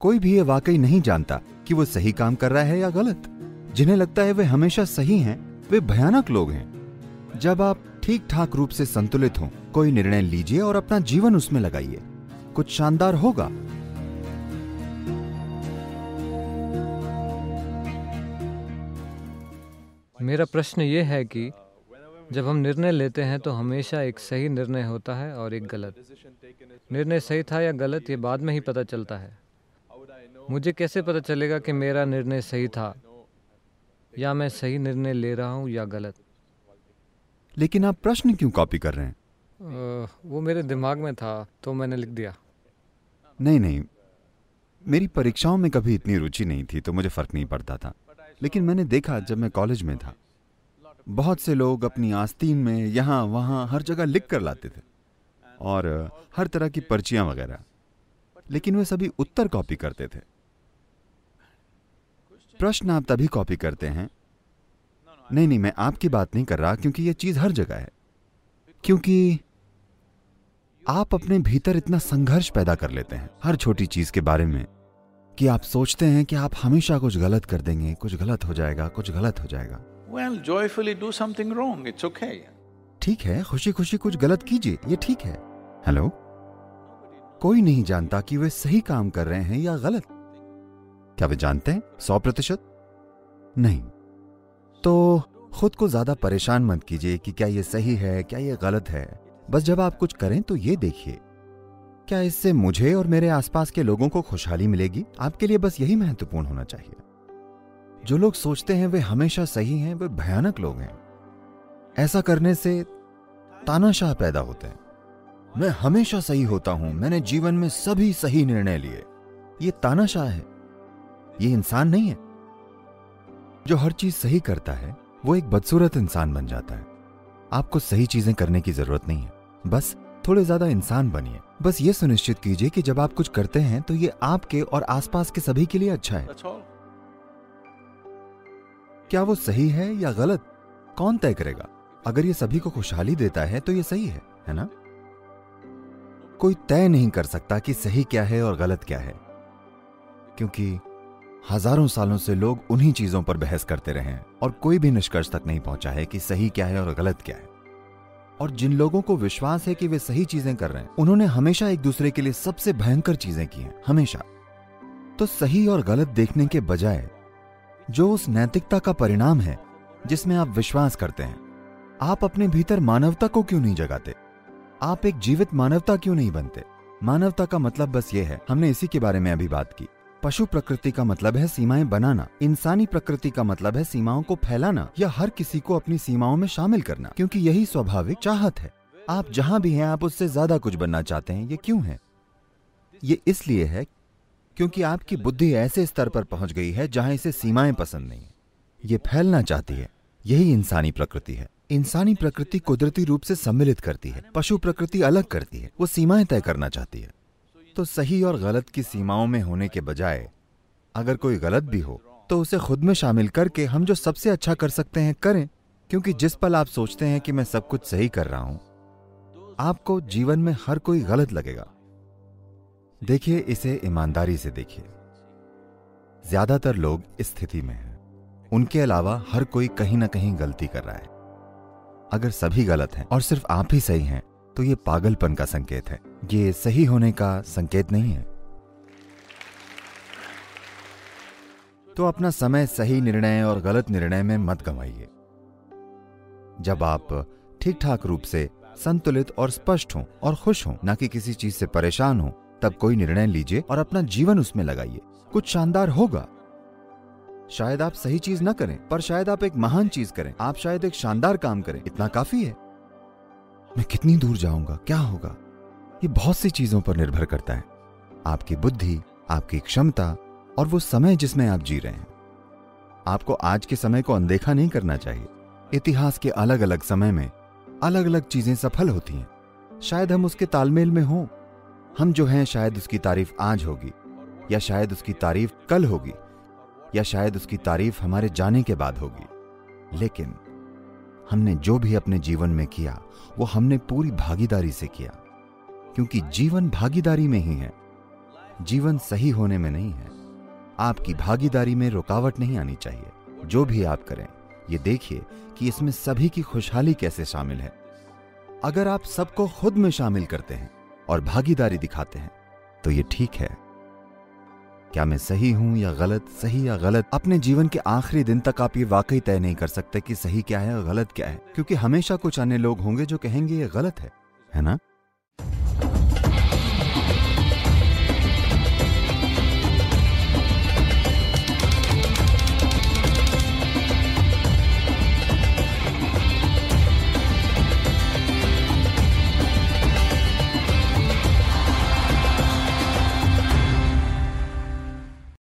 कोई भी ये वाकई नहीं जानता कि वो सही काम कर रहा है या गलत। जिन्हें लगता है वे हमेशा सही हैं, वे भयानक लोग हैं। जब आप ठीक ठाक रूप से संतुलित हों, कोई निर्णय लीजिए और अपना जीवन उसमें लगाइए। कुछ शानदार होगा। मेरा प्रश्न ये है कि जब हम निर्णय लेते हैं तो हमेशा एक सही निर्णय होता है और एक गलत। निर्णय सही था या गलत, ये बाद में ही पता चलता है। मुझे कैसे पता चलेगा कि मेरा निर्णय सही था? या मैं सही निर्णय ले रहा हूँ या गलत? लेकिन आप प्रश्न क्यों कॉपी कर रहे हैं? अ, वो मेरे दिमाग में था तो मैंने लिख दिया। नहीं नहीं। मेरी परीक्षाओं में कभी इतनी रुचि नहीं थी तो मुझे फ़र्क नहीं पड़ता था। लेकिन मैंने देखा जब मैं कॉलेज में था। बहुत से लोग अपनी आस्तीन में यहाँ वहाँ हर जगह लिख कर लाते थे। और हर तरह की पर्चियाँ वगैरह। लेकिन वे सभी उत्तर कॉपी करते थे। प्रश्न आप तभी कॉपी करते हैं। नहीं नहीं मैं आपकी बात नहीं कर रहा क्योंकि यह चीज़ हर जगह है। क्योंकि आप अपने भीतर इतना संघर्ष पैदा कर लेते हैं हर छोटी चीज़ के बारे में कि आप सोचते हैं कि आप हमेशा कुछ गलत कर देंगे कुछ गलत हो जाएगा कुछ गलत हो जाएगा। Well, joyfully do something wrong. It's okay. ठीक है खुशी खुशी कुछ गलत कीजिए ये ठीक है। हेलो कोई नहीं जानता कि वे सही काम कर रहे हैं या गलत। क्या वे जानते हैं? सौ प्रतिशत? नहीं। तो खुद को ज़्यादा परेशान मत कीजिए कि क्या ये सही है, क्या ये गलत है। बस जब आप कुछ करें तो ये देखिए। क्या इससे मुझे और मेरे आसपास के लोगों को खुशहाली मिलेगी? आपके लिए बस यही महत्वपूर्ण होना चाहिए। जो लोग सोचते हैं वे हमेशा सही हैं, वे भयानक लोग हैं। ऐसा करने से तानाशाह पैदा होते हैं। मैं हमेशा सही होता हूँ। मैंने जीवन में सभी सही निर्णय लिए। ये तानाशाह है। ये इंसान नहीं है। जो हर चीज़ सही करता है वो एक बदसूरत इंसान बन जाता है। आपको सही चीज़ें करने की ज़रूरत नहीं है। बस थोड़े ज़्यादा इंसान बनिए। बस ये सुनिश्चित कीजिए कि जब आप कुछ करते हैं तो ये आपके और आसपास के सभी के लिए अच्छा है। क्या वो सही है या गलत? कौन तय करेगा? अगर ये सभी को खुशहाली देता है तो ये सही है है ना? कोई तय नहीं कर सकता कि सही क्या है और गलत क्या है। क्योंकि हज़ारों सालों से लोग उन्हीं चीज़ों पर बहस करते रहे हैं और कोई भी निष्कर्ष तक नहीं पहुँचा है कि सही क्या है और गलत क्या है। और जिन लोगों को विश्वास है कि वे सही चीज़ें कर रहे हैं, उन्होंने हमेशा एक दूसरे के लिए सबसे भयंकर चीज़ें की हैं, हमेशा। तो सही और गलत देखने के बजाय, जो उस नैतिकता का परिणाम है, जिसमें आप विश्वास करते हैं, आप अपने भीतर मानवता को क्यों नहीं जगाते? आप एक जीवित मानवता क्यों नहीं बनते? मानवता का मतलब बस ये है, हमने इसी के बारे में अभी बात की। पशु प्रकृति का मतलब है सीमाएँ बनाना। इंसानी प्रकृति का मतलब है सीमाओं को फैलाना या हर किसी को अपनी सीमाओं में शामिल करना, क्योंकि यही स्वाभाविक चाहत है। आप जहाँ भी हैं, आप उससे ज़्यादा कुछ बनना चाहते हैं, ये क्यों है? ये इसलिए है क्योंकि आपकी बुद्धि ऐसे स्तर पर पहुँच गई है जहाँ इसे सीमाएँ पसंद नहीं है। ये फैलना चाहती है, यही इंसानी प्रकृति है। इंसानी प्रकृति कुदरती रूप से सम्मिलित करती है, पशु प्रकृति अलग करती है, वो सीमाएँ तय करना चाहती है। तो सही और गलत की सीमाओं में होने के बजाय, अगर कोई गलत भी हो तो उसे खुद में शामिल करके हम जो सबसे अच्छा कर सकते हैं करें, क्योंकि जिस पल आप सोचते हैं कि मैं सब कुछ सही कर रहा हूँ, आपको जीवन में हर कोई गलत लगेगा। देखिए इसे ईमानदारी से देखिए। ज़्यादातर लोग इस स्थिति में हैं। उनके अलावा हर कोई कहीं ना कहीं गलती कर रहा है। अगर सभी गलत हैं और सिर्फ़ आप ही सही हैं तो ये पागलपन का संकेत है। ये सही होने का संकेत नहीं है। तो अपना समय सही निर्णय और गलत निर्णय में मत गंवाइए। जब आप ठीक ठाक रूप से संतुलित और स्पष्ट हो और खुश हो, ना कि किसी चीज़ से परेशान हो, तब कोई निर्णय लीजिए और अपना जीवन उसमें लगाइए। कुछ शानदार होगा। शायद आप सही चीज़ न करें, पर शायद आप एक महान चीज़ करें। आप शायद एक शानदार काम करें। इतना काफ़ी है। मैं कितनी दूर जाऊँगा? क्या होगा? ये बहुत सी चीज़ों पर निर्भर करता है। आपकी बुद्धि, आपकी क्षमता और वो समय जिसमें आप जी रहे हैं। आपको आज के समय को अनदेखा नहीं करना चाहिए। इतिहास के अलग अलग समय में अलग अलग चीज़ें सफल होती हैं। शायद हम उसके तालमेल में हों। हम जो हैं, शायद उसकी तारीफ़ आज होगी, या शायद उसकी तारीफ़ कल होगी, या शायद उसकी तारीफ़ हमारे जाने के बाद होगी। लेकिन हमने जो भी अपने जीवन में किया, वो हमने पूरी भागीदारी से किया। क्योंकि जीवन भागीदारी में ही है। जीवन सही होने में नहीं है। आपकी भागीदारी में रुकावट नहीं आनी चाहिए। जो भी आप करें, ये देखिए कि इसमें सभी की खुशहाली कैसे शामिल है। अगर आप सबको खुद में शामिल करते हैं और भागीदारी दिखाते हैं तो ये ठीक है। क्या मैं सही हूँ या गलत? सही या गलत? अपने जीवन के आखिरी दिन तक आप ये वाकई तय नहीं कर सकते कि सही क्या है और गलत क्या है, क्योंकि हमेशा कुछ अन्य लोग होंगे जो कहेंगे ये गलत है है ना?